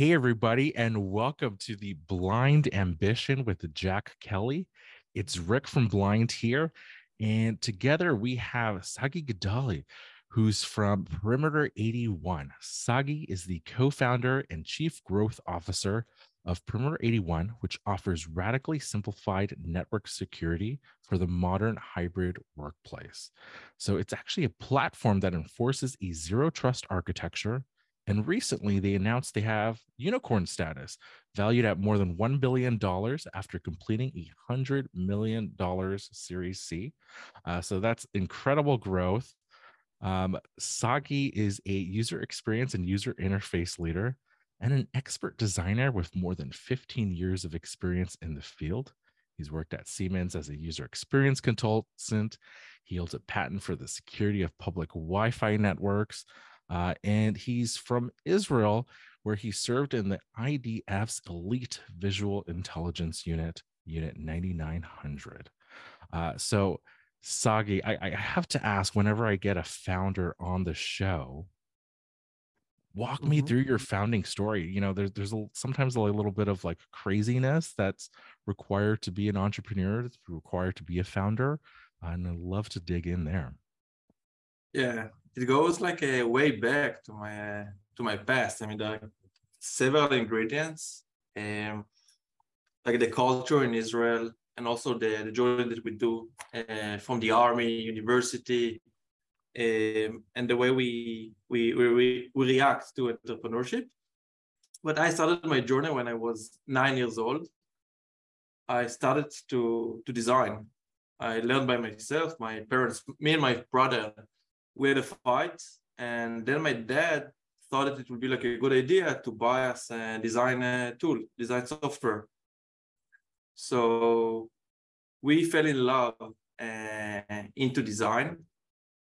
Hey, everybody, and welcome to the Blind Ambition with Jack Kelly. It's Rick from Blind here, and together we have Sagi Gidali, who's from Perimeter 81. Sagi is the co founder and chief growth officer of Perimeter 81, which offers radically simplified network security for the modern hybrid workplace. So it's actually a platform that enforces a zero trust architecture. And recently they announced they have unicorn status, valued at more than $1 billion after completing a $100 million Series C. Uh, so that's incredible growth. Um, Sagi is a user experience and user interface leader and an expert designer with more than 15 years of experience in the field. He's worked at Siemens as a user experience consultant. He holds a patent for the security of public Wi Fi networks. Uh, and he's from Israel, where he served in the IDF's Elite Visual Intelligence Unit, Unit 9900. Uh, so, Sagi, I, I have to ask whenever I get a founder on the show, walk me Mm-hmm. through your founding story. You know, there's there's a, sometimes a little bit of like craziness that's required to be an entrepreneur, it's required to be a founder, and I'd love to dig in there. Yeah, it goes like a way back to my uh, to my past. I mean, there are several ingredients, um, like the culture in Israel, and also the the journey that we do uh, from the army, university, um, and the way we we, we we react to entrepreneurship. But I started my journey when I was nine years old. I started to to design. I learned by myself. My parents, me and my brother, we had a fight, and then my dad thought that it would be like a good idea to buy us a design uh, tool, design software. So we fell in love uh, into design.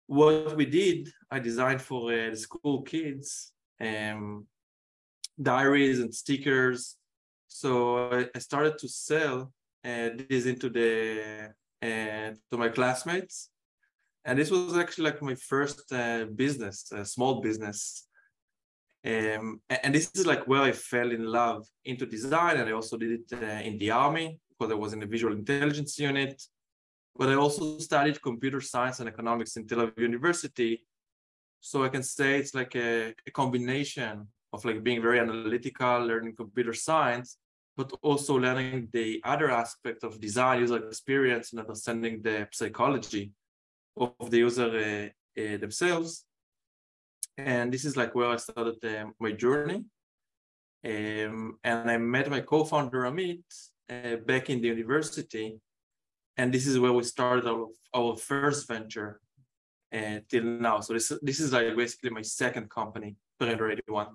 What we did, I designed for uh, school kids um, diaries and stickers. So I, started to sell uh, this into the uh, to my classmates, and this was actually like my first uh, business, a small business. Um, and this is like where I fell in love into design, and I also did it uh, in the army because I was in the visual intelligence unit. But I also studied computer science and economics in Tel Aviv University, so I can say it's like a, a combination of like being very analytical, learning computer science, but also learning the other aspect of design, user experience, and understanding the psychology of the user uh, uh, themselves. And this is like where I started uh, my journey. Um, and I met my co-founder Amit uh, back in the university, and this is where we started our, our first venture uh, till now. So this this is like basically my second company, Perimeter 81.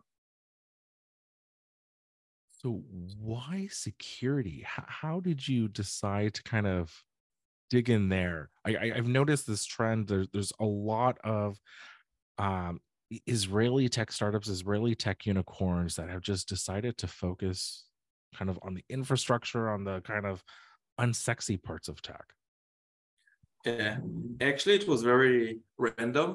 So why security? How, how did you decide to kind of dig in there? I, I've noticed this trend. There, there's a lot of um Israeli tech startups, Israeli tech unicorns that have just decided to focus kind of on the infrastructure, on the kind of unsexy parts of tech. Yeah, actually, it was very random.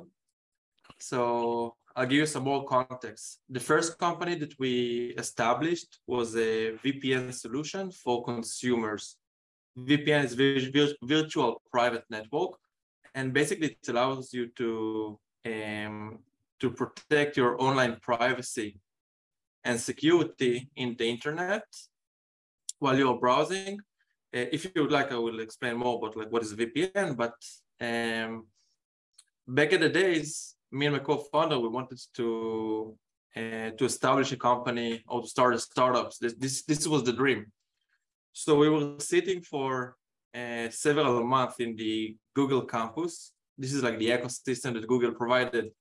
So I'll give you some more context. The first company that we established was a VPN solution for consumers. VPN is vir- vir- virtual private network, and basically it allows you to um, to protect your online privacy and security in the internet while you're browsing uh, if you would like, I will explain more about like what is VPN. But um, back in the days, me and my co-founder, we wanted to uh, to establish a company or to start a startups. This this this was the dream. So we were sitting for uh, several months in the Google campus. This is like the ecosystem that Google provided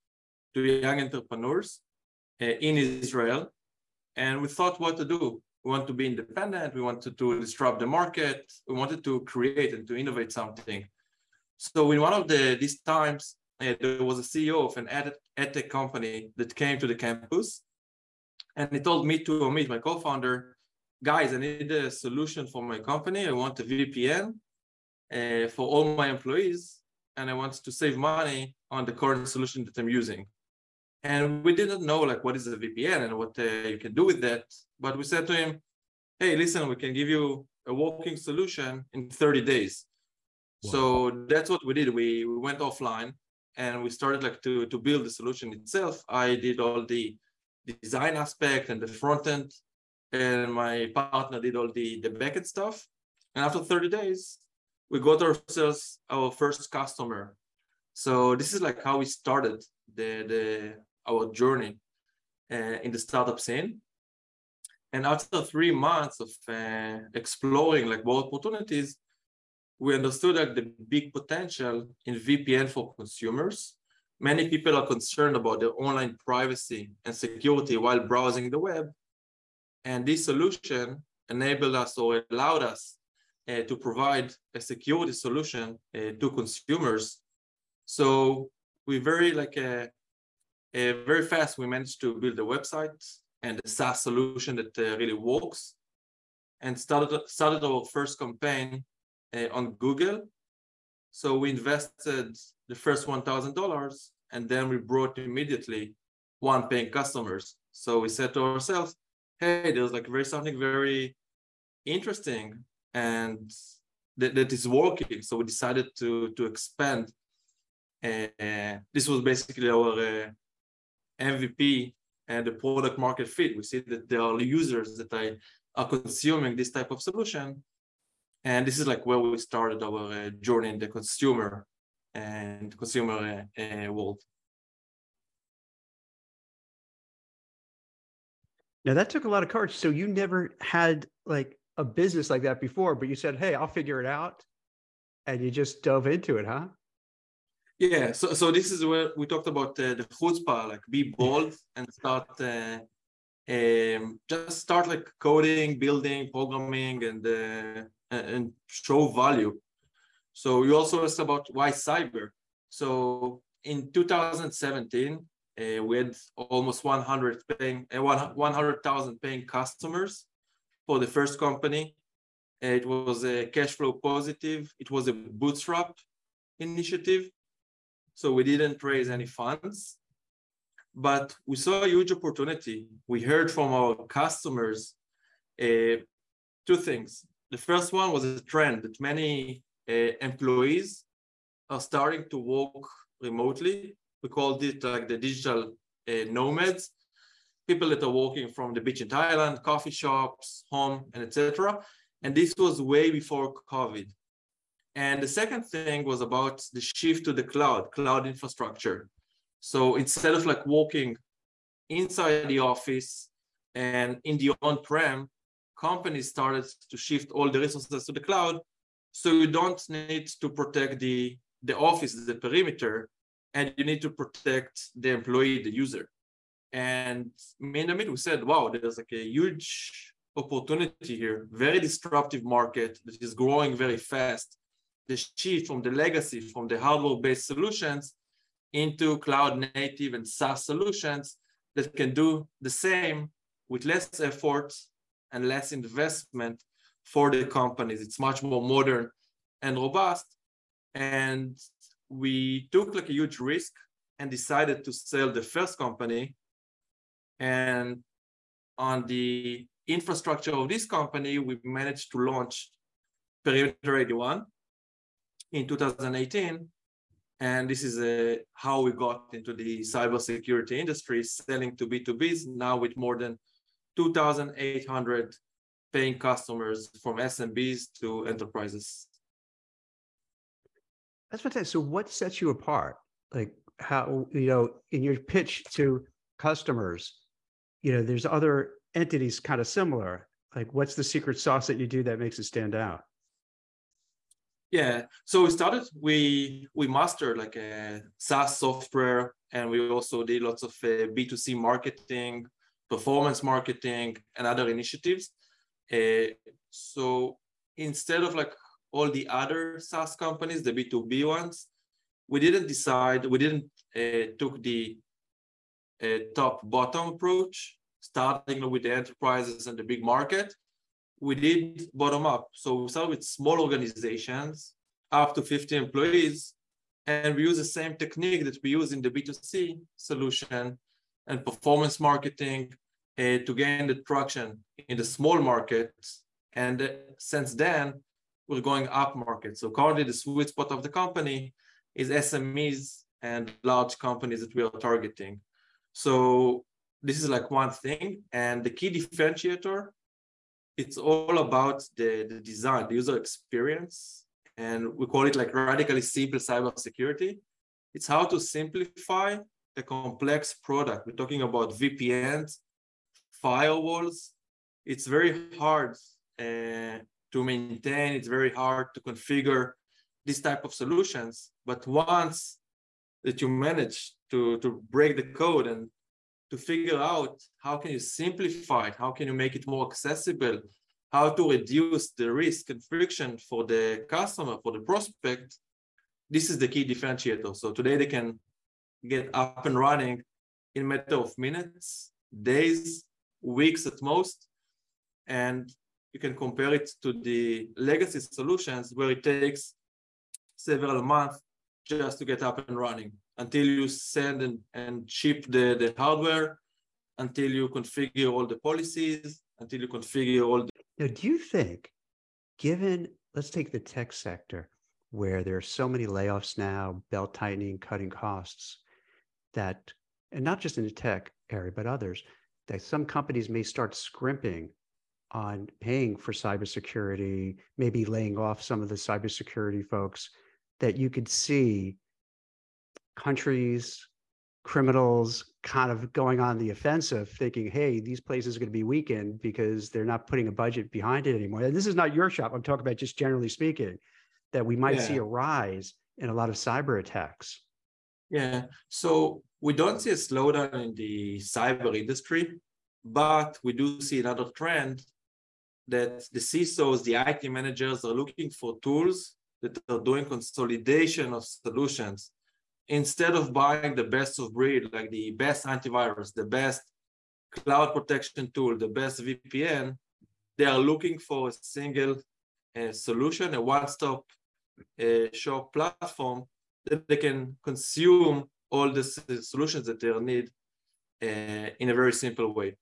to young entrepreneurs uh, in Israel, and we thought what to do. We want to be independent. We wanted to disrupt the market. We wanted to create and to innovate something. So in one of the these times uh, there was a ceo of an ad, ad tech company that came to the campus. And he told me to meet my co-founder guys i need a solution for my company i want a vpn uh, for all my employees and i want to save money on the current solution that i'm using And we didn't know like what is a VPN and what uh, you can do with that. But we said to him, hey, listen, we can give you a working solution in 30 days. Wow. So that's what we did. We, we went offline and we started like to, to build the solution itself. I did all the design aspect and the front end, and my partner did all the, the backend stuff. And after 30 days, we got ourselves our first customer. So this is like how we started the, the our journey uh, in the startup scene. And after three months of uh, exploring like what opportunities, we understood like the big potential in VPN for consumers. Many people are concerned about their online privacy and security while browsing the web. And this solution enabled us or allowed us uh, to provide a security solution uh, to consumers. So we very like uh, uh very fast we managed to build a website and a SaaS solution that uh, really works, and started started our first campaign uh, on Google. So we invested the first one thousand dollars, and then we brought immediately one paying customers. So we said to ourselves, "Hey, there's like very something very interesting and that, that is working." So we decided to to expand. Uh, this was basically our uh, MVP and the product market fit. We see that there are users that I, are consuming this type of solution. And this is like where we started our uh, journey in the consumer and consumer uh, uh, world. Now that took a lot of courage. So you never had like a business like that before, but you said, "Hey, I'll figure it out," and you just dove into it, huh? Yeah, so so this is where we talked about uh, the chutzpah, like be bold and start, uh, um, just start like coding, building, programming, and uh, and show value. So you also asked about why cyber. So in 2017, uh, we had almost 100 paying, uh, 100,000 paying customers for the first company. it was a cash flow positive. It was a bootstrap initiative so we didn't raise any funds, but we saw a huge opportunity. We heard from our customers uh, two things. The first one was a trend that many uh, employees are starting to work remotely. We called it like the digital uh, nomads, people that are working from the beach in Thailand, coffee shops, home, and etc. And this was way before COVID. And the second thing was about the shift to the cloud, cloud infrastructure. So instead of like walking inside the office and in the on-prem, companies started to shift all the resources to the cloud. So you don't need to protect the, the office, the perimeter, and you need to protect the employee, the user. And me and Amit, we said, wow, there's like a huge opportunity here, very disruptive market that is growing very fast the shift from the legacy, from the hardware-based solutions into cloud native and SaaS solutions that can do the same with less effort and less investment for the companies. It's much more modern and robust. And we took like a huge risk and decided to sell the first company. And on the infrastructure of this company, we managed to launch Perimeter 81, in 2018. And this is uh, how we got into the cybersecurity industry, selling to B2Bs now with more than 2,800 paying customers from SMBs to enterprises. That's fantastic. So, what sets you apart? Like, how, you know, in your pitch to customers, you know, there's other entities kind of similar. Like, what's the secret sauce that you do that makes it stand out? Yeah, so we started. We we mastered like a SaaS software, and we also did lots of uh, B two C marketing, performance marketing, and other initiatives. Uh, so instead of like all the other SaaS companies, the B two B ones, we didn't decide. We didn't uh, took the uh, top bottom approach, starting with the enterprises and the big market we did bottom up. So we started with small organizations, up to 50 employees, and we use the same technique that we use in the B2C solution and performance marketing uh, to gain the traction in the small market. And uh, since then, we're going up market. So currently, the sweet spot of the company is SMEs and large companies that we are targeting. So this is like one thing. And the key differentiator, it's all about the, the design, the user experience. And we call it like radically simple cybersecurity. It's how to simplify a complex product. We're talking about VPNs, firewalls. It's very hard uh, to maintain. It's very hard to configure this type of solutions. But once that you manage to, to break the code and to figure out how can you simplify it, how can you make it more accessible, how to reduce the risk and friction for the customer, for the prospect, this is the key differentiator. So today they can get up and running in a matter of minutes, days, weeks at most. And you can compare it to the legacy solutions where it takes several months just to get up and running until you send and, and ship the, the hardware, until you configure all the policies, until you configure all the. Now, do you think, given, let's take the tech sector, where there are so many layoffs now, belt tightening, cutting costs, that, and not just in the tech area, but others, that some companies may start scrimping on paying for cybersecurity, maybe laying off some of the cybersecurity folks, that you could see countries, criminals kind of going on the offensive, thinking, hey, these places are going to be weakened because they're not putting a budget behind it anymore. And this is not your shop. I'm talking about just generally speaking, that we might yeah. see a rise in a lot of cyber attacks. Yeah. So we don't see a slowdown in the cyber industry, but we do see another trend that the CISOs, the IT managers are looking for tools that are doing consolidation of solutions. Instead of buying the best of breed, like the best antivirus, the best cloud protection tool, the best VPN, they are looking for a single uh, solution, a one-stop uh, shop platform that they can consume all the solutions that they need uh, in a very simple way.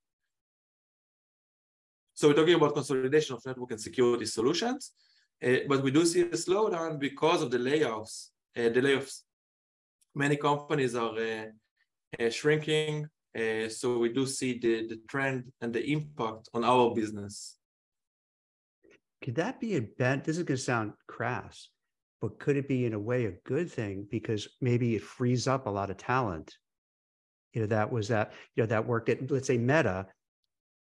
So we're talking about consolidation of network and security solutions, uh, but we do see a slowdown because of the layoffs. Uh, the layoffs, many companies are uh, uh shrinking, uh, so we do see the, the trend and the impact on our business. Could that be a bad? This is going to sound crass, but could it be in a way a good thing because maybe it frees up a lot of talent? You know, that was that you know that worked at let's say Meta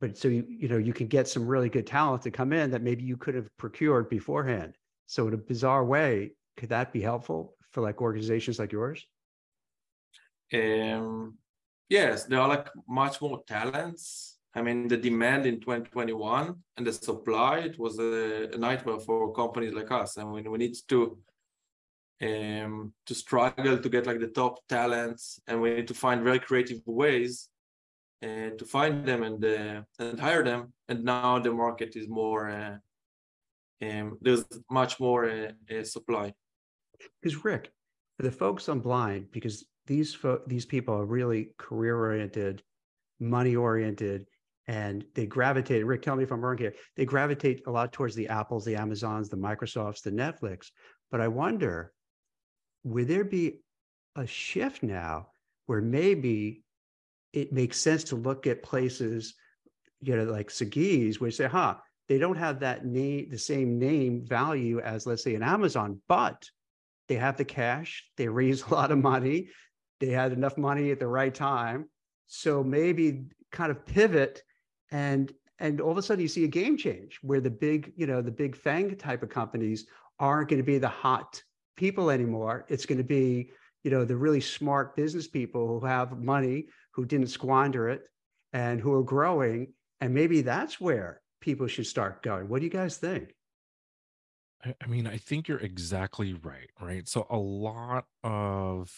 but so you you know you can get some really good talent to come in that maybe you could have procured beforehand. So in a bizarre way could that be helpful for like organizations like yours? Um yes there are like much more talents. I mean the demand in 2021 and the supply it was a, nightmare for companies like us. And we, we need to um to struggle to get like the top talents and we need to find very creative ways uh, to find them and uh, and hire them. And now the market is more uh, um, there's much more uh, supply. Because Rick, for the folks on blind, because these fo- these people are really career oriented, money oriented, and they gravitate. Rick, tell me if I'm wrong here. They gravitate a lot towards the Apples, the Amazons, the Microsofts, the Netflix. But I wonder, would there be a shift now where maybe it makes sense to look at places, you know, like Sagi's, where you say, huh, they don't have that name, the same name value as, let's say, an Amazon, but they have the cash, they raise a lot of money, they had enough money at the right time. So maybe kind of pivot and and all of a sudden you see a game change where the big, you know, the big FANG type of companies aren't going to be the hot people anymore. It's going to be, you know, the really smart business people who have money who didn't squander it and who are growing. And maybe that's where people should start going. What do you guys think? I mean, I think you're exactly right, right? So a lot of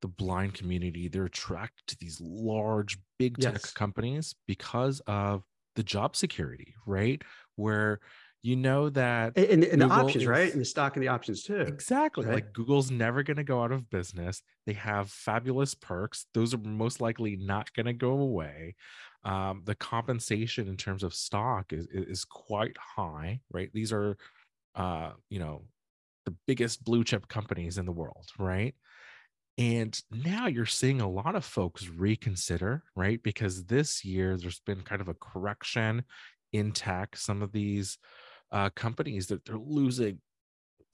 the blind community, they're attracted to these large, big tech yes. companies because of the job security, right? Where you know that And, and, and the options, right? And the stock and the options too. Exactly. right? Like Google's never going to go out of business. They have fabulous perks. Those are most likely not going to go away. Um, the compensation in terms of stock is, is is quite high, right? These are, uh, you know, the biggest blue chip companies in the world, right? And now you're seeing a lot of folks reconsider, right? Because this year there's been kind of a correction in tech. Some of these uh, companies that they're losing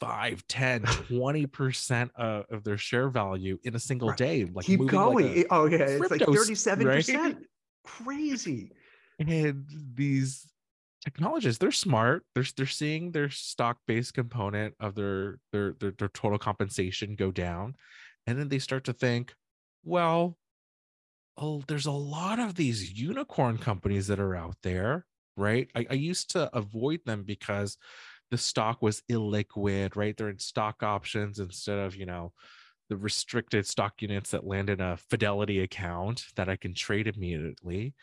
5 10 20% of, of their share value in a single Right. day like Keep like going. a- oh, yeah. It's like crypto s- 37%. Crazy. and these technologists they're smart they're, they're seeing their stock-based component of their, their their their total compensation go down and then they start to think well oh there's a lot of these unicorn companies that are out there right i, I used to avoid them because the stock was illiquid right they're in stock options instead of you know the restricted stock units that land in a fidelity account that i can trade immediately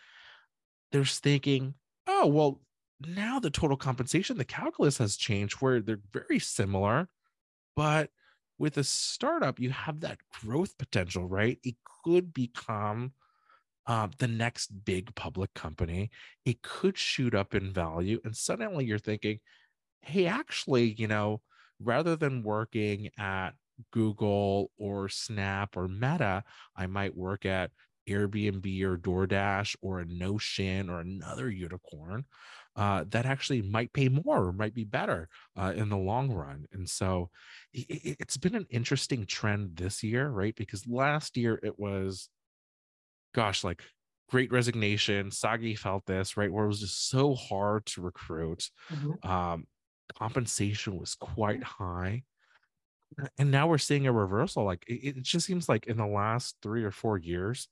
they're thinking, oh, well, now the total compensation, the calculus has changed where they're very similar. But with a startup, you have that growth potential, right? It could become uh, the next big public company. It could shoot up in value. And suddenly you're thinking, hey, actually, you know, rather than working at Google or Snap or Meta, I might work at Airbnb or DoorDash or a Notion or another unicorn uh, that actually might pay more or might be better uh, in the long run. And so i- i- it's been an interesting trend this year, right? Because last year it was, gosh, like great resignation. Sagi felt this, right? Where it was just so hard to recruit. Um, compensation was quite high. And now we're seeing a reversal. Like it, it just seems like in the last three or four years,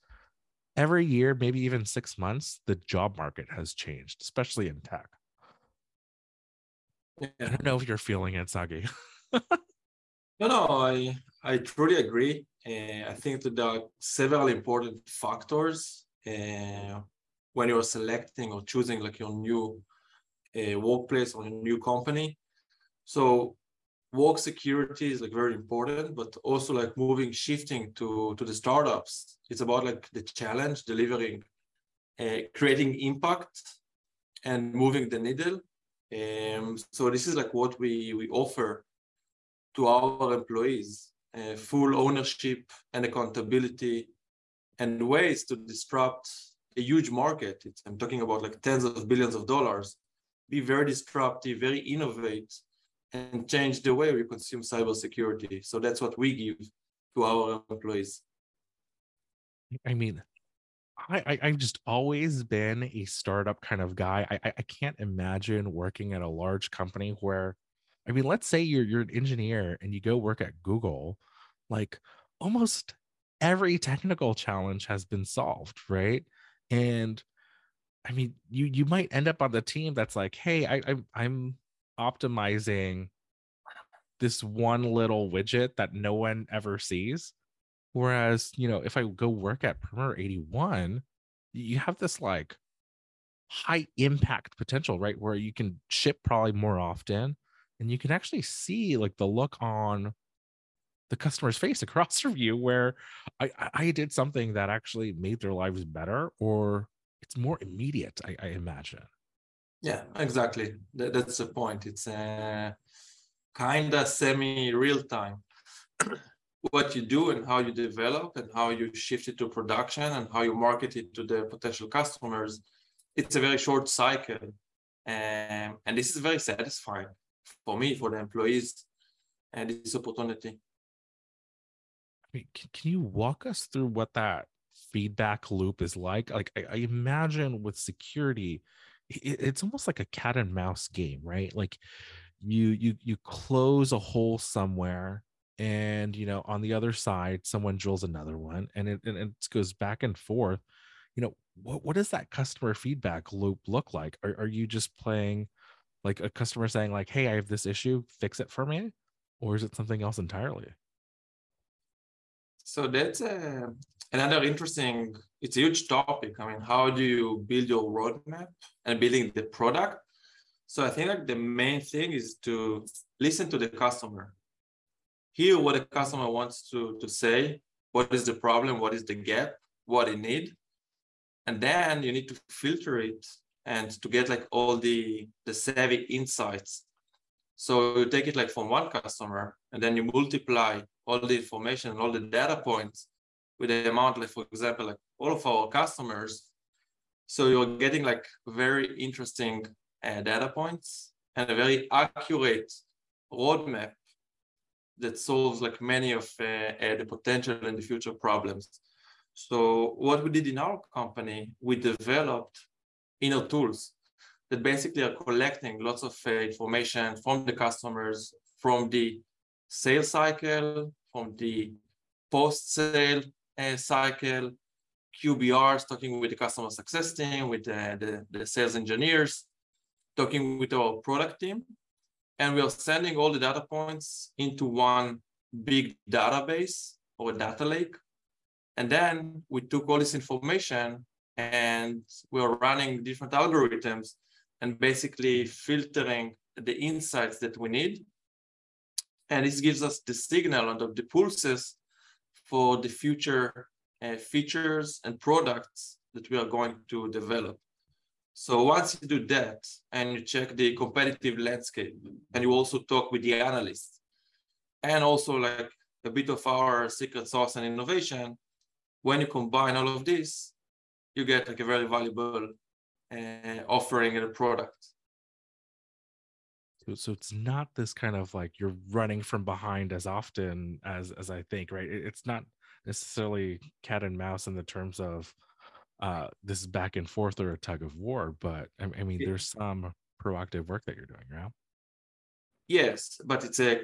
every year, maybe even six months, the job market has changed, especially in tech. I don't know if you're feeling it, Sagi. No, no, I I truly agree. Uh, I think that there are several important factors uh, when you're selecting or choosing like your new uh, workplace or a new company. So work security is like very important, but also like moving, shifting to to the startups. It's about like the challenge, delivering, uh, creating impact, and moving the needle. Um, so this is like what we we offer to our employees uh, full ownership and accountability and ways to disrupt a huge market. It's, i'm talking about like tens of billions of dollars. Be very disruptive very innovate and change the way we consume cybersecurity. So that's what we give to our employees. I mean, I, I I've just always been a startup kind of guy. I- I can't imagine working at a large company where, I mean, let's say you're you're an engineer and you go work at Google, like almost every technical challenge has been solved, right? And I mean, you you might end up on the team that's like, hey, I, I'm I'm optimizing this one little widget that no one ever sees. Whereas, you know, if I go work at Perimeter 81, you have this like high impact potential, right? Where you can ship probably more often and you can actually see like the look on the customer's face across from you where I, I- did something that actually made their lives better or it's more immediate, I, I imagine. yeah exactly. That, that's the point. It's uh, kind of semi real time. What you do and how you develop and how you shift it to production and how you market it to the potential customers it's a very short cycle um, and this is very satisfying for me for the employees and this opportunity can, can you walk us through what that feedback loop is like? Like, I, I imagine with security, it, it's almost like a cat and mouse game, right? Like, you you you close a hole somewhere, and you know on the other side, someone drills another one, and it and it goes back and forth. You know, what what does that customer feedback loop look like? Are are you just playing like a customer saying like, "Hey, I have this issue, fix it for me," or is it something else entirely? So that's uh, another interesting, it's a huge topic. I mean, how do you build your roadmap and building the product? So I think like the main thing is to listen to the customer, hear what the customer wants to, to say, what is the problem, what is the gap, what they need. And then you need to filter it and to get like all the, the savvy insights. So you take it like from one customer and then you multiply all the information, and all the data points with the amount, like for example, like all of our customers. So you're getting like very interesting uh, data points and a very accurate roadmap that solves like many of uh, uh, the potential and the future problems. So what we did in our company, we developed inner tools that basically are collecting lots of uh, information from the customers, from the sales cycle, from the post-sale uh, cycle, QBRs, talking with the customer success team, with uh, the, the sales engineers, talking with our product team, and we are sending all the data points into one big database or data lake. And then we took all this information and we are running different algorithms and basically filtering the insights that we need. And this gives us the signal and the pulses for the future uh, features and products that we are going to develop. So once you do that and you check the competitive landscape and you also talk with the analysts and also like a bit of our secret sauce and innovation, when you combine all of this, you get like a very valuable uh, offering and a product. So, so it's not this kind of like you're running from behind as often as as I think, right? It, it's not necessarily cat and mouse in the terms of uh, this is back and forth or a tug of war, but I, I mean, there's some proactive work that you're doing, right? Yes, but it's a,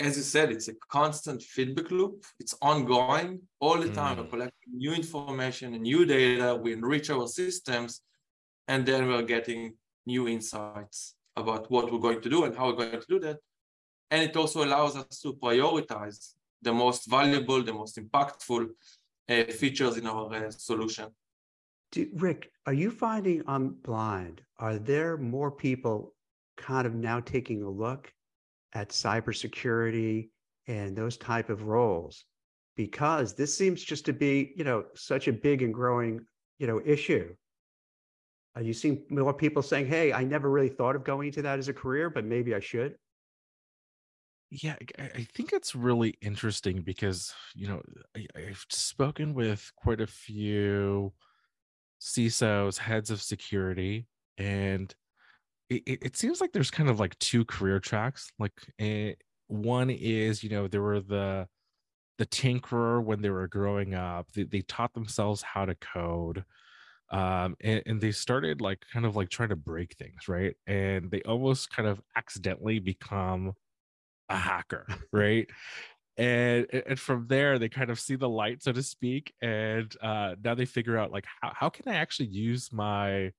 as you said, it's a constant feedback loop. It's ongoing all the time. Mm. We're collecting new information and new data. We enrich our systems, and then we're getting new insights about what we're going to do and how we're going to do that. And it also allows us to prioritize the most valuable, the most impactful uh, features in our uh, solution. Do, Rick, are you finding on Blind, are there more people kind of now taking a look at cybersecurity and those type of roles? Because this seems just to be, you know, such a big and growing, you know, issue. Are you seeing more people saying, hey, I never really thought of going into that as a career, but maybe I should? Yeah, I think it's really interesting because, you know, I, I've spoken with quite a few CISOs, heads of security, and it, it seems like there's kind of like two career tracks. Like eh, one is, you know, there were the the tinkerer when they were growing up. They, they taught themselves how to code. Um, and, and they started like kind of like trying to break things, right? And they almost kind of accidentally become a hacker, right? and and from there they kind of see the light so to speak and uh now they figure out like how, how can i actually use my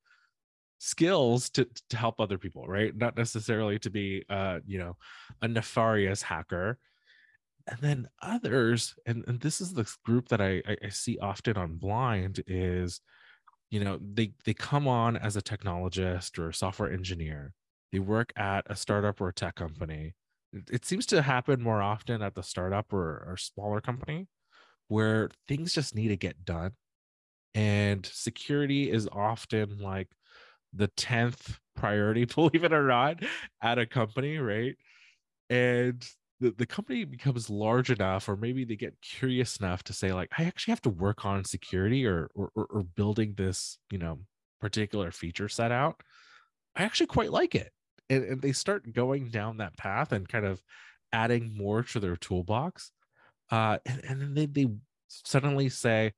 skills to to help other people right? Not necessarily to be uh you know a nefarious hacker. And then others and, and this is the group that I, I see often on blind is you know they they come on as a technologist or a software engineer. They work at a startup or a tech company. It seems to happen more often at the startup or, or smaller company where things just need to get done. And security is often like the 10th priority believe it or not at a company right? And the, the company becomes large enough or maybe they get curious enough to say like i actually have to work on security or or, or building this you know particular feature set out. I actually quite like it. And, and they start going down that path and kind of adding more to their toolbox. Uh and, and then they, they suddenly say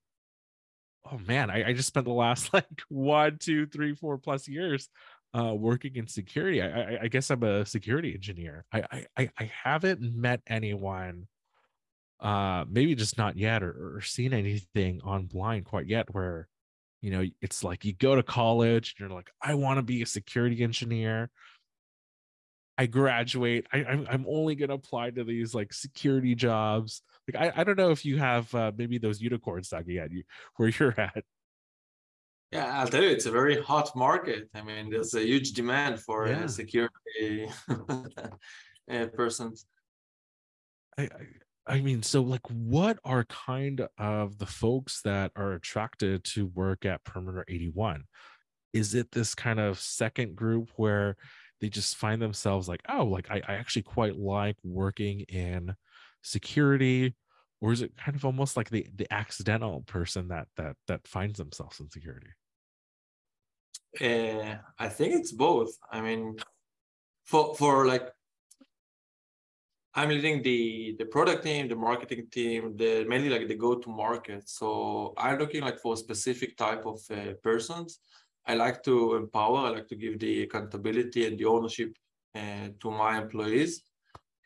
oh man I, I just spent the last like one two three four plus years uh working in security i i, I guess i'm a security engineer I, I i haven't met anyone uh maybe just not yet or, or seen anything on blind quite yet where you know it's like you go to college and you're like i want to be a security engineer I graduate. I, I'm I'm only gonna apply to these like security jobs. Like I, I don't know if you have uh, maybe those unicorns talking at you where you're at. Yeah, I'll tell you, it's a very hot market. I mean, there's a huge demand for yeah. security persons. I, I mean, so like, what are kind of the folks that are attracted to work at Perimeter 81? Is it this kind of second group where they just find themselves like, oh, like I, I actually quite like working in security, or is it kind of almost like the the accidental person that that that finds themselves in security? Uh, I think it's both. I mean, for for like I'm leading the the product team, the marketing team, the mainly like the go to market. So I'm looking like for specific type of uh, persons. I like to empower. I like to give the accountability and the ownership uh, to my employees.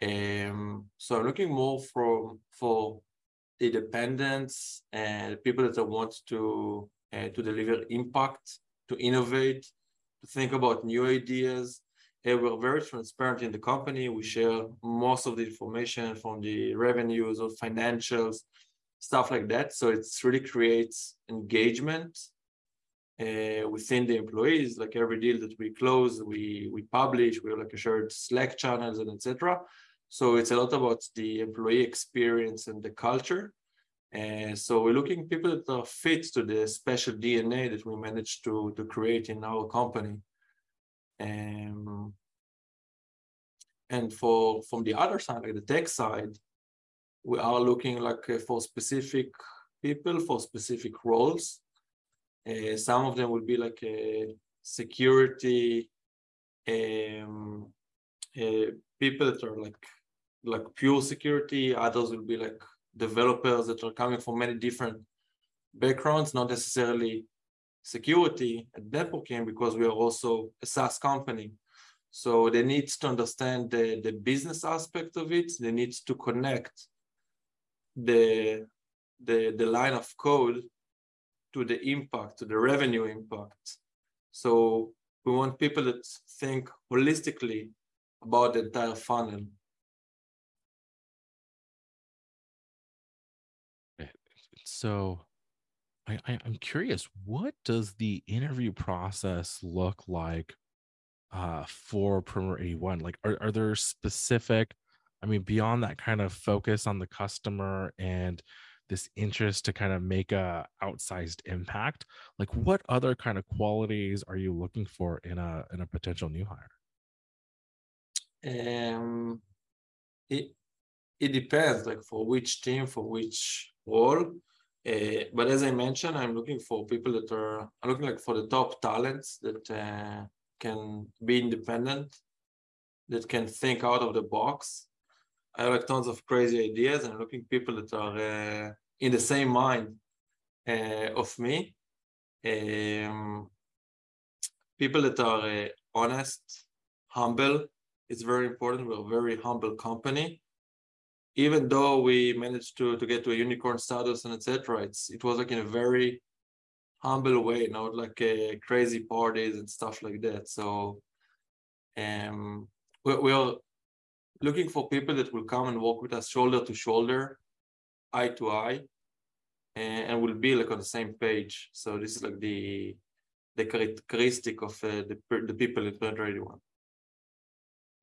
Um, so I'm looking more from for the dependents and people that want to uh, to deliver impact, to innovate, to think about new ideas, we're very transparent in the company. We share most of the information from the revenues or financials, stuff like that. So it really creates engagement uh, within the employees. Like every deal that we close, we we publish. We have like a shared Slack channels and etc. So it's a lot about the employee experience and the culture. And so we're looking people that are fit to the special DNA that we managed to to create in our company. Um, and for from the other side, like the tech side, we are looking like uh, for specific people for specific roles. Uh, some of them will be like a uh, security um, uh, people that are like like pure security. Others will be like developers that are coming from many different backgrounds, not necessarily security and networking because we are also a SaaS company. So they need to understand the, the business aspect of it. They need to connect the, the, the line of code to the impact, to the revenue impact. So we want people that think holistically about the entire funnel. So I, I am curious, what does the interview process look like uh for Perimeter 81? Like are, are there specific, I mean, beyond that kind of focus on the customer and this interest to kind of make a outsized impact, like what other kind of qualities are you looking for in a in a potential new hire? Um it it depends like for which team, for which role uh, but as I mentioned, I'm looking for people that are, I'm looking like for the top talents that uh, can be independent, that can think out of the box. I have like tons of crazy ideas and looking people that are uh, in the same mind uh, of me. Um, people that are uh, honest, humble. It's very important. We're a very humble company even though we managed to to get to a unicorn status and etc it's it was like in a very humble way not like uh, crazy parties and stuff like that. So um we, we are looking for people that will come and work with us shoulder to shoulder eye to eye and, and will be like on the same page. So this is like the the characteristic of uh, the, the people in 2021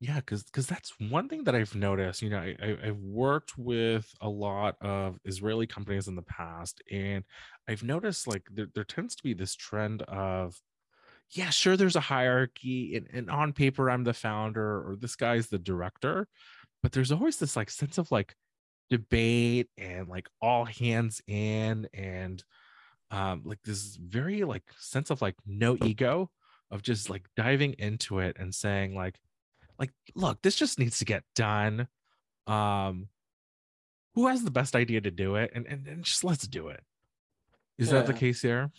yeah because because that's one thing that i've noticed you know I, have worked with a lot of israeli companies in the past and i've noticed like there, there tends to be this trend of yeah sure there's a hierarchy and, and on paper i'm the founder or this guy's the director but there's always this like sense of like debate and like all hands in and um like this very like sense of like no ego of just like diving into it and saying like like look this just needs to get done. Um who has the best idea to do it? And and, and just let's do it. Is yeah. that the case here?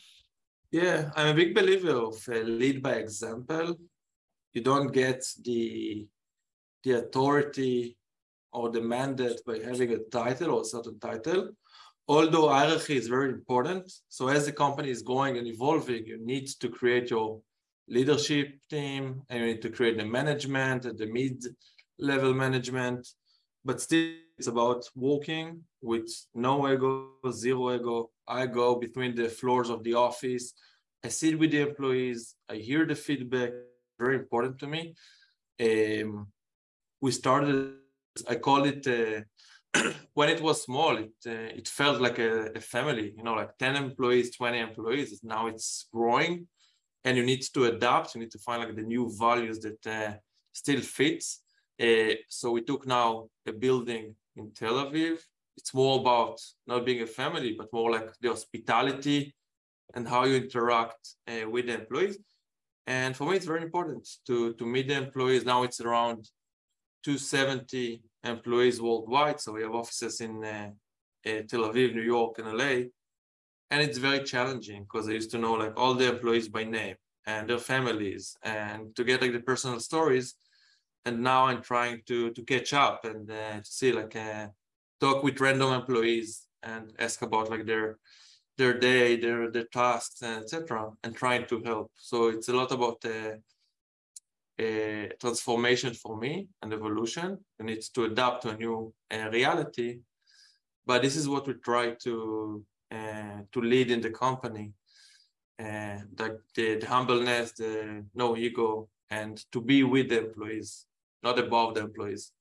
Yeah i'm a big believer of uh, lead by example. You don't get the the authority or the mandate by having a title or a certain title. Although hierarchy is very important so as the company is growing and evolving you need to create your leadership team and you need to create the management and the mid-level management but still it's about working with no ego zero ego i go between the floors of the office I sit with the employees, I hear the feedback, very important to me. Um, we started, I call it, uh, when it was small, it, uh, it felt like a, a, family, you know, like 10 employees, 20 employees. Now it's growing and you need to adapt. You need to find like the new values that uh, still fits. Uh, so we took now a building in Tel Aviv. It's more about not being a family, but more like the hospitality and how you interact uh, with the employees. And for me, it's very important to, to meet the employees. Now it's around 270 employees worldwide. So we have offices in uh, uh, Tel Aviv, New York, and LA. And it's very challenging because I used to know like all the employees by name and their families and to get like the personal stories. And now I'm trying to to catch up and uh, see like uh, talk with random employees and ask about like their their day, their their tasks, and etc., and trying to help. So it's a lot about uh, a transformation for me and evolution. and it's to adapt to a new uh, reality. But this is what we try to uh, to lead in the company, uh, like the, the humbleness, the no ego, and to be with the employees, not above the employees.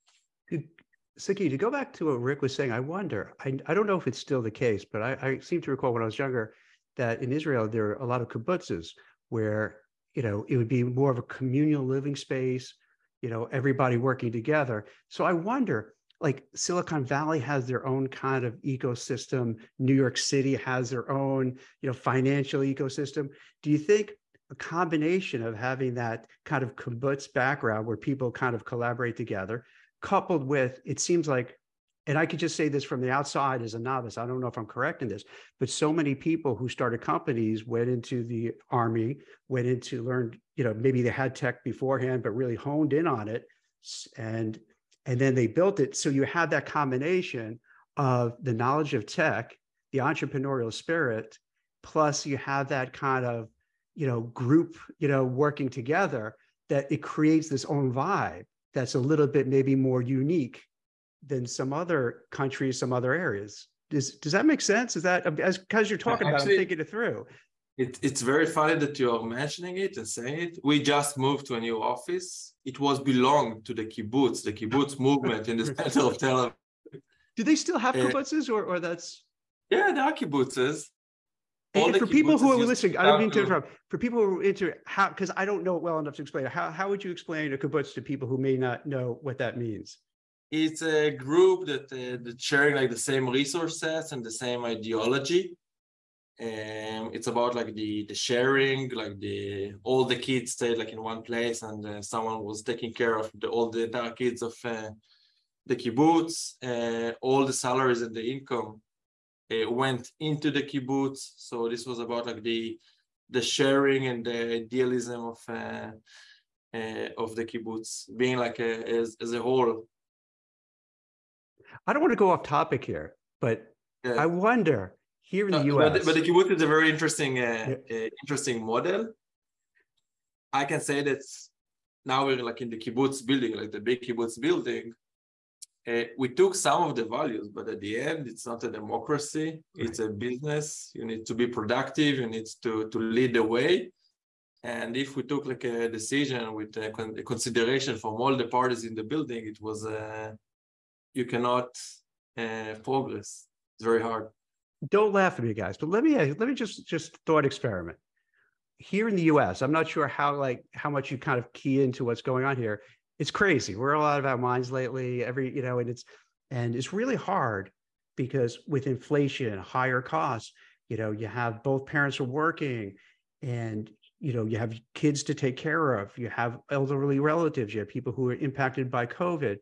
Sagi, to go back to what Rick was saying, I wonder, I, I don't know if it's still the case, but I, I seem to recall when I was younger that in Israel, there are a lot of kibbutzes where, you know, it would be more of a communal living space, you know, everybody working together. So I wonder, like Silicon Valley has their own kind of ecosystem. New York City has their own, you know, financial ecosystem. Do you think a combination of having that kind of kibbutz background where people kind of collaborate together coupled with it seems like and I could just say this from the outside as a novice. I don't know if I'm correct in this, but so many people who started companies went into the army, went into learned, you know, maybe they had tech beforehand, but really honed in on it, and and then they built it. So you have that combination of the knowledge of tech, the entrepreneurial spirit, plus you have that kind of, you know, group, you know, working together that it creates this own vibe that's a little bit maybe more unique than some other countries, some other areas. Does does that make sense? Is that as because you're talking yeah, actually, about, I'm thinking it through. It, it's very funny that you are mentioning it and saying it. We just moved to a new office. It was belonged to the kibbutz, the kibbutz movement in the center of Tel Aviv. Do they still have uh, kibbutzes, or or that's? Yeah, there are kibbutzes. And for people who are listening, I don't mean to interrupt. For people who are into how, because I don't know it well enough to explain it. How how would you explain a kibbutz to people who may not know what that means? It's a group that uh, that sharing like the same resources and the same ideology. And it's about like the the sharing, like the all the kids stayed like in one place, and uh, someone was taking care of the all the entire kids of uh, the kibbutz. Uh, all the salaries and the income uh, went into the kibbutz. So this was about like the the sharing and the idealism of uh, uh, of the kibbutz being like a, as, as a whole. I don't want to go off topic here, but yeah. I wonder here in the U.S. But, but the kibbutz is a very interesting uh, yeah. Uh, interesting model. I can say that now we're like in the kibbutz building, like the big kibbutz building, uh, we took some of the values, but at the end, it's not a democracy. Right. It's a business. You need to be productive. You need to, to lead the way. And if we took like a decision with a, con- a consideration from all the parties in the building, it was uh, you cannot uh, progress. It's very hard. Don't laugh at me, guys. But let me uh, let me just just thought experiment. Here in the U.S., I'm not sure how like how much you kind of key into what's going on here it's crazy. We're all out of our minds lately. Every, you know, and it's and it's really hard because with inflation, and higher costs, you know, you have both parents are working and you know, you have kids to take care of, you have elderly relatives, you have people who are impacted by COVID.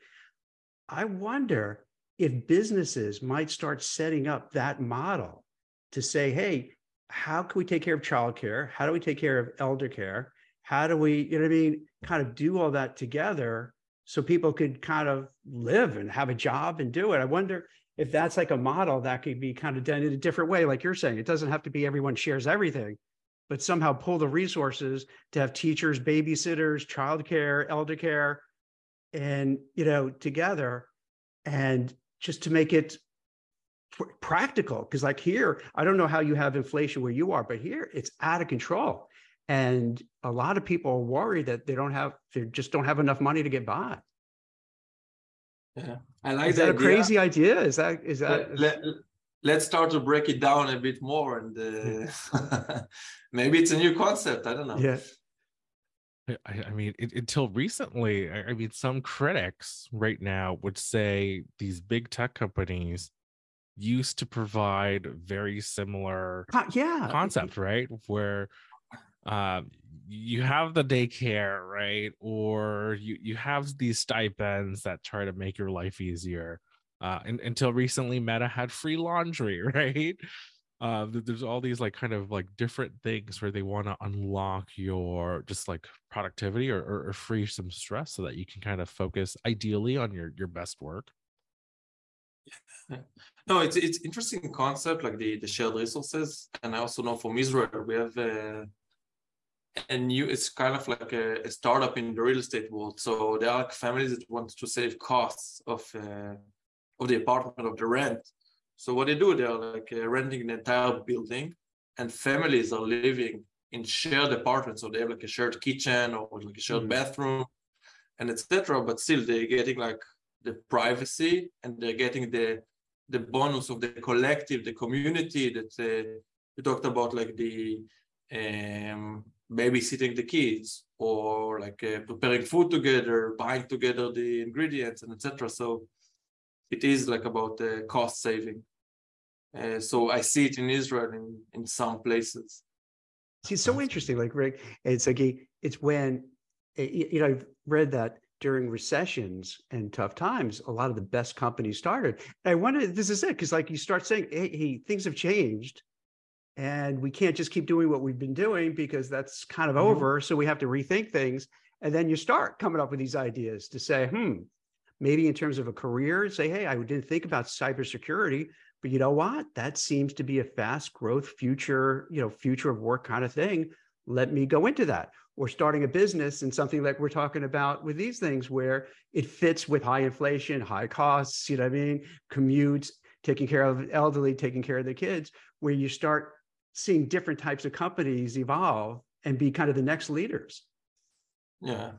I wonder if businesses might start setting up that model to say, hey, how can we take care of childcare? How do we take care of elder care? how do we you know what i mean kind of do all that together so people could kind of live and have a job and do it i wonder if that's like a model that could be kind of done in a different way like you're saying it doesn't have to be everyone shares everything but somehow pull the resources to have teachers babysitters childcare elder care and you know together and just to make it pr- practical. Because like here i don't know how you have inflation where you are but here it's out of control. And a lot of people are worried that they don't have they just don't have enough money to get by. Yeah. I like is that that a idea. crazy idea? Is that is that let, let, us start to break it down a bit more and uh, maybe it's a new concept. I don't know. Yeah I, I mean, it, until recently, I, I mean, some critics right now would say these big tech companies used to provide very similar Co- yeah concept, right? Where uh, you have the daycare, right? Or you you have these stipends that try to make your life easier. Uh, and, until recently, Meta had free laundry, right? Uh, there's all these like kind of like different things where they want to unlock your just like productivity or, or, or free some stress so that you can kind of focus ideally on your your best work. No, it's it's interesting concept like the the shared resources, and I also know from Israel we have a, a new. It's kind of like a, a startup in the real estate world. So there are families that want to save costs of uh, of the apartment of the rent. So what they do, they're like uh, renting an entire building, and families are living in shared apartments. So they have like a shared kitchen or like a shared Mm. bathroom, and etc. But still, they're getting like the privacy, and they're getting the the bonus of the collective, the community that uh, we talked about, like the um, babysitting the kids or like uh, preparing food together, buying together the ingredients and etc. So it is like about uh, cost saving. Uh, so I see it in Israel in, in some places. See, it's so interesting. Like Rick, it's like he- it's when you know I've read that during recessions and tough times, a lot of the best companies started. And I wonder, this is it, because like you start saying, hey, hey, things have changed, and we can't just keep doing what we've been doing because that's kind of Mhm. over. So we have to rethink things, and then you start coming up with these ideas to say, hmm, maybe in terms of a career, say, hey, I didn't think about cybersecurity, but you know what? That seems to be a fast growth future, you know, future of work kind of thing. Let me go into that. Or starting a business and something like we're talking about with these things where it fits with high inflation, high costs, you know what I mean? Commutes, taking care of elderly, taking care of the kids, where you start seeing different types of companies evolve and be kind of the next leaders. Yeah.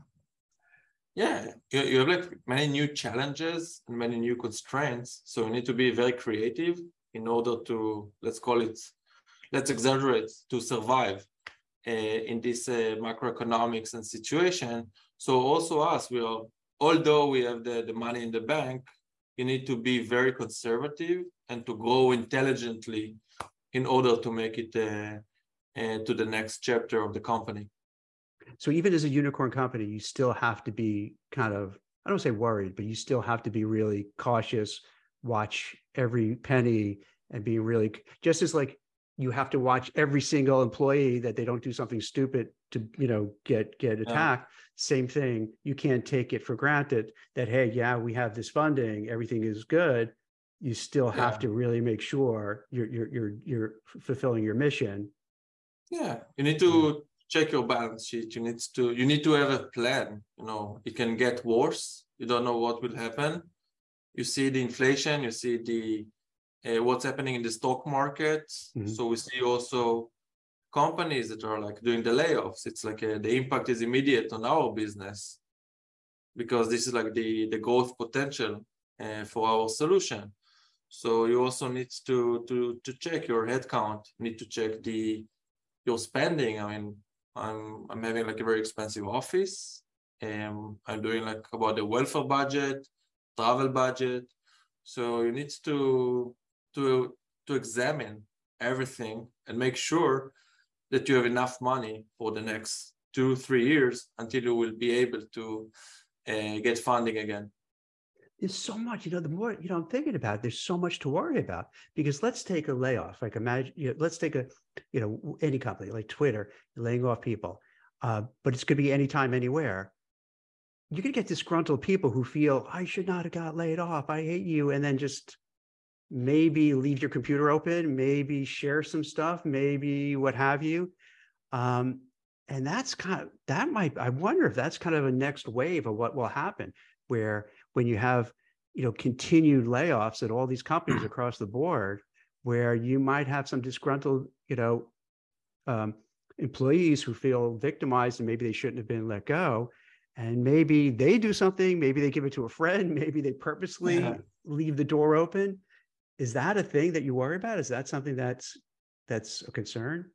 Yeah, you, have like many new challenges and many new constraints. So you need to be very creative in order to, let's call it, let's exaggerate, to survive uh, in this uh, macroeconomics and situation. So also us, we are, although we have the, the money in the bank, you need to be very conservative and to grow intelligently in order to make it uh, to the next chapter of the company. So even as a unicorn company, you still have to be kind of, I don't say worried, but you still have to be really cautious, watch every penny and be really just as like you have to watch every single employee that they don't do something stupid to, you know, get get attacked. Same thing. You can't take it for granted that, hey, yeah, we have this funding, everything is good. You still have Yeah. to really make sure you're you're you're you're fulfilling your mission. Yeah, you need to check your balance sheet. You need to you need to have a plan. You know, it can get worse. You don't know what will happen. You see the inflation. You see the uh, what's happening in the stock market. Mhm. So we see also companies that are like doing the layoffs. It's like uh the impact is immediate on our business because this is like the the growth potential uh, for our solution. So you also need to to to check your headcount. Need to check the your spending. I mean, I'm I'm having like a very expensive office. Um, I'm doing like about the welfare budget, travel budget. So you need to to to examine everything and make sure that you have enough money for the next two three years until you will be able to uh, get funding again. There's so much, you know, the more, you know, I'm thinking about, it, there's so much to worry about because let's take a layoff. Like imagine, you know, let's take a, you know, any company like Twitter, laying off people, uh, but it's going to be anytime, anywhere. You're going to get disgruntled people who feel I should not have got laid off. I hate you. And then just maybe leave your computer open, maybe share some stuff, maybe what have you. Um, and that's kind of, that might, I wonder if that's kind of a next wave of what will happen where when you have you know, continued layoffs at all these companies across the board, where you might have some disgruntled, you know, um, employees who feel victimized and maybe they shouldn't have been let go. And maybe they do something, maybe they give it to a friend, maybe they purposely Yeah. leave the door open. Is that a thing that you worry about? Is that something that's that's a concern?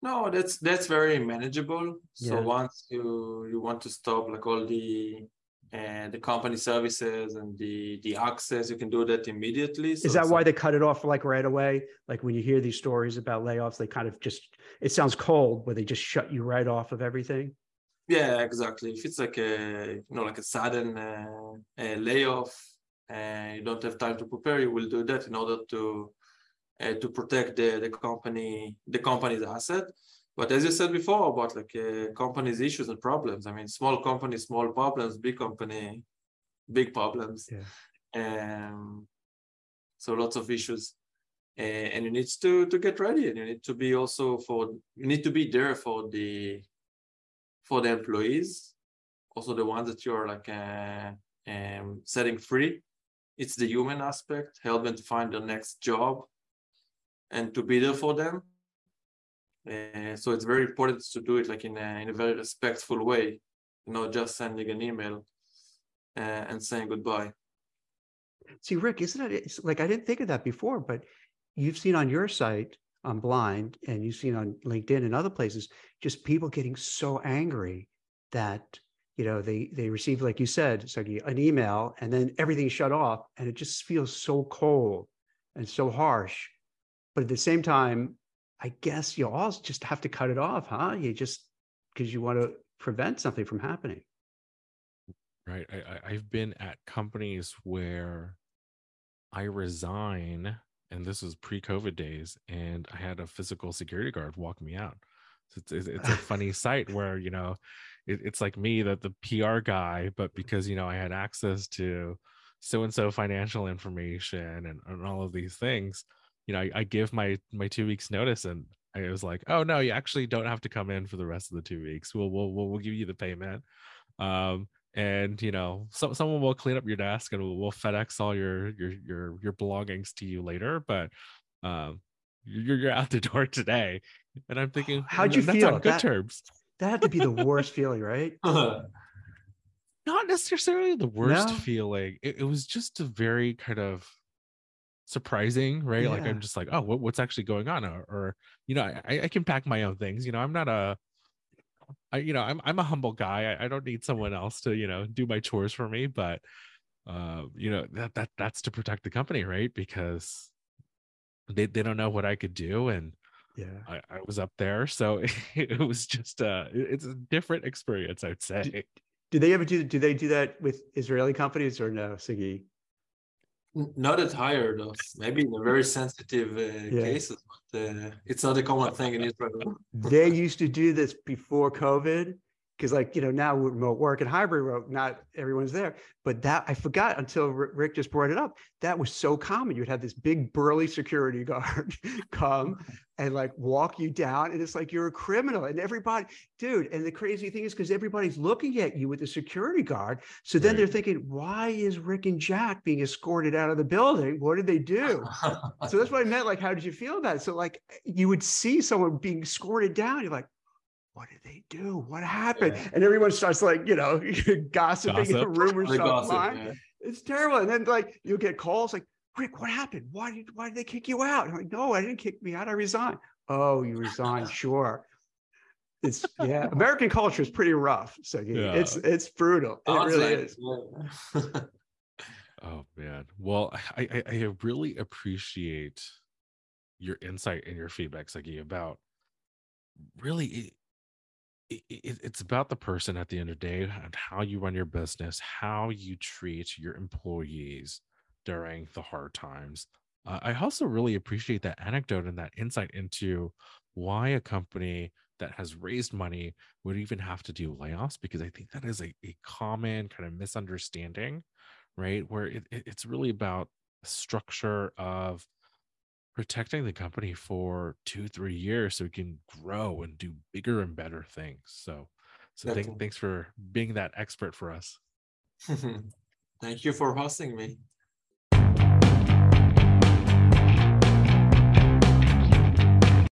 No, that's that's very manageable. So once you you want to stop like all the uh, the company services and the the access, you can do that immediately. So Is that why they cut it off like right away? Like when you hear these stories about layoffs, they kind of just it sounds cold where they just shut you right off of everything. Yeah, exactly. If it's like a you know like a sudden uh, a layoff and you don't have time to prepare, you will do that in order to uh, to protect the the company the company's asset. But as you said before about like uh, companies' issues and problems, I mean, small company, small problems, big company, big problems. Yeah. Um, so lots of issues. Uh, and you need to to get ready and you need to be also for you need to be there for the for the employees also the ones that you're like uh, um, setting free it's the human aspect help them to find their next job and to be there for them uh, so it's very important to do it like in a, in a very respectful way not just sending an email uh, and saying goodbye See, Rick, isn't it? Like I didn't think of that before, but you've seen on your site on Blind and you've seen on LinkedIn and other places just people getting so angry that you know they they receive, like you said, Sagi, an email and then everything's shut off, and it just feels so cold and so harsh. But at the same time, I guess you all just have to cut it off, huh? You just because you want to prevent something from happening. right I, I i've been at companies where i resign and this was pre-covid days and i had a physical security guard walk me out so it's, it's, it's a funny sight where you know it, it's like me that the pr guy but because you know i had access to so and so financial information and, and all of these things you know I, I give my my two weeks notice and i was like oh no you actually don't have to come in for the rest of the two weeks we'll we'll, we'll, we'll give you the payment um and you know so, someone will clean up your desk and we'll, we'll fedex all your your your your belongings to you later but um you're, you're out the door today and i'm thinking How'd you that's feel? on good That- terms That had to be the worst feeling, right? not necessarily the worst No? feeling it, it was just a very kind of surprising right like i'm just like oh what, what's actually going on or, or you know I, I can pack my own things you know i'm not a I, you know i'm, I'm a humble guy I, I don't need someone else to you know do my chores for me but uh you know that that that's to protect the company right because they, they don't know what i could do and Yeah. I, I was up there so it was just uh it's a different experience i'd say Do they ever do? Do they do that with Israeli companies or no, Sagi? Not at higher though. Maybe in a very sensitive uh, Yeah. cases, but uh, it's not a common thing in Israel. They used to do this before COVID because, like you know, now with remote work and hybrid work, not everyone's there. But that I forgot until Rick just brought it up. That was so common. You'd have this big burly security guard come and like walk you down, and it's like you're a criminal, and everybody, dude. And the crazy thing is because everybody's looking at you with the security guard. So then Right. they're thinking, why is Rick and Jack being escorted out of the building? What did they do? so that's what I meant. Like, how did you feel about it? So, like, you would see someone being escorted down. You're like, what did they do? What happened? Yeah. And everyone starts like, you know, gossiping and rumors The start gossip, flying. yeah. It's terrible. And then like you get calls like, Rick, what happened? Why did why did they kick you out? I'm like, no, I didn't kick me out. I resigned. Oh, you resigned, sure. It's yeah. American culture is pretty rough. So Yeah. it's it's brutal. It Honestly, really is. Oh man. Well, I, I I really appreciate your insight and your feedback, Sagi, about really it, it, it- it's about the person at the end of the day and how you run your business, how you treat your employees during the hard times. Uh, I also really appreciate that anecdote and that insight into why a company that has raised money would even have to do layoffs because I think that is a, a common kind of misunderstanding right? Where it- it's really about structure of protecting the company for two, three years so we can grow and do bigger and better things. So, so thank, thanks for being that expert for us. Thank you for hosting me.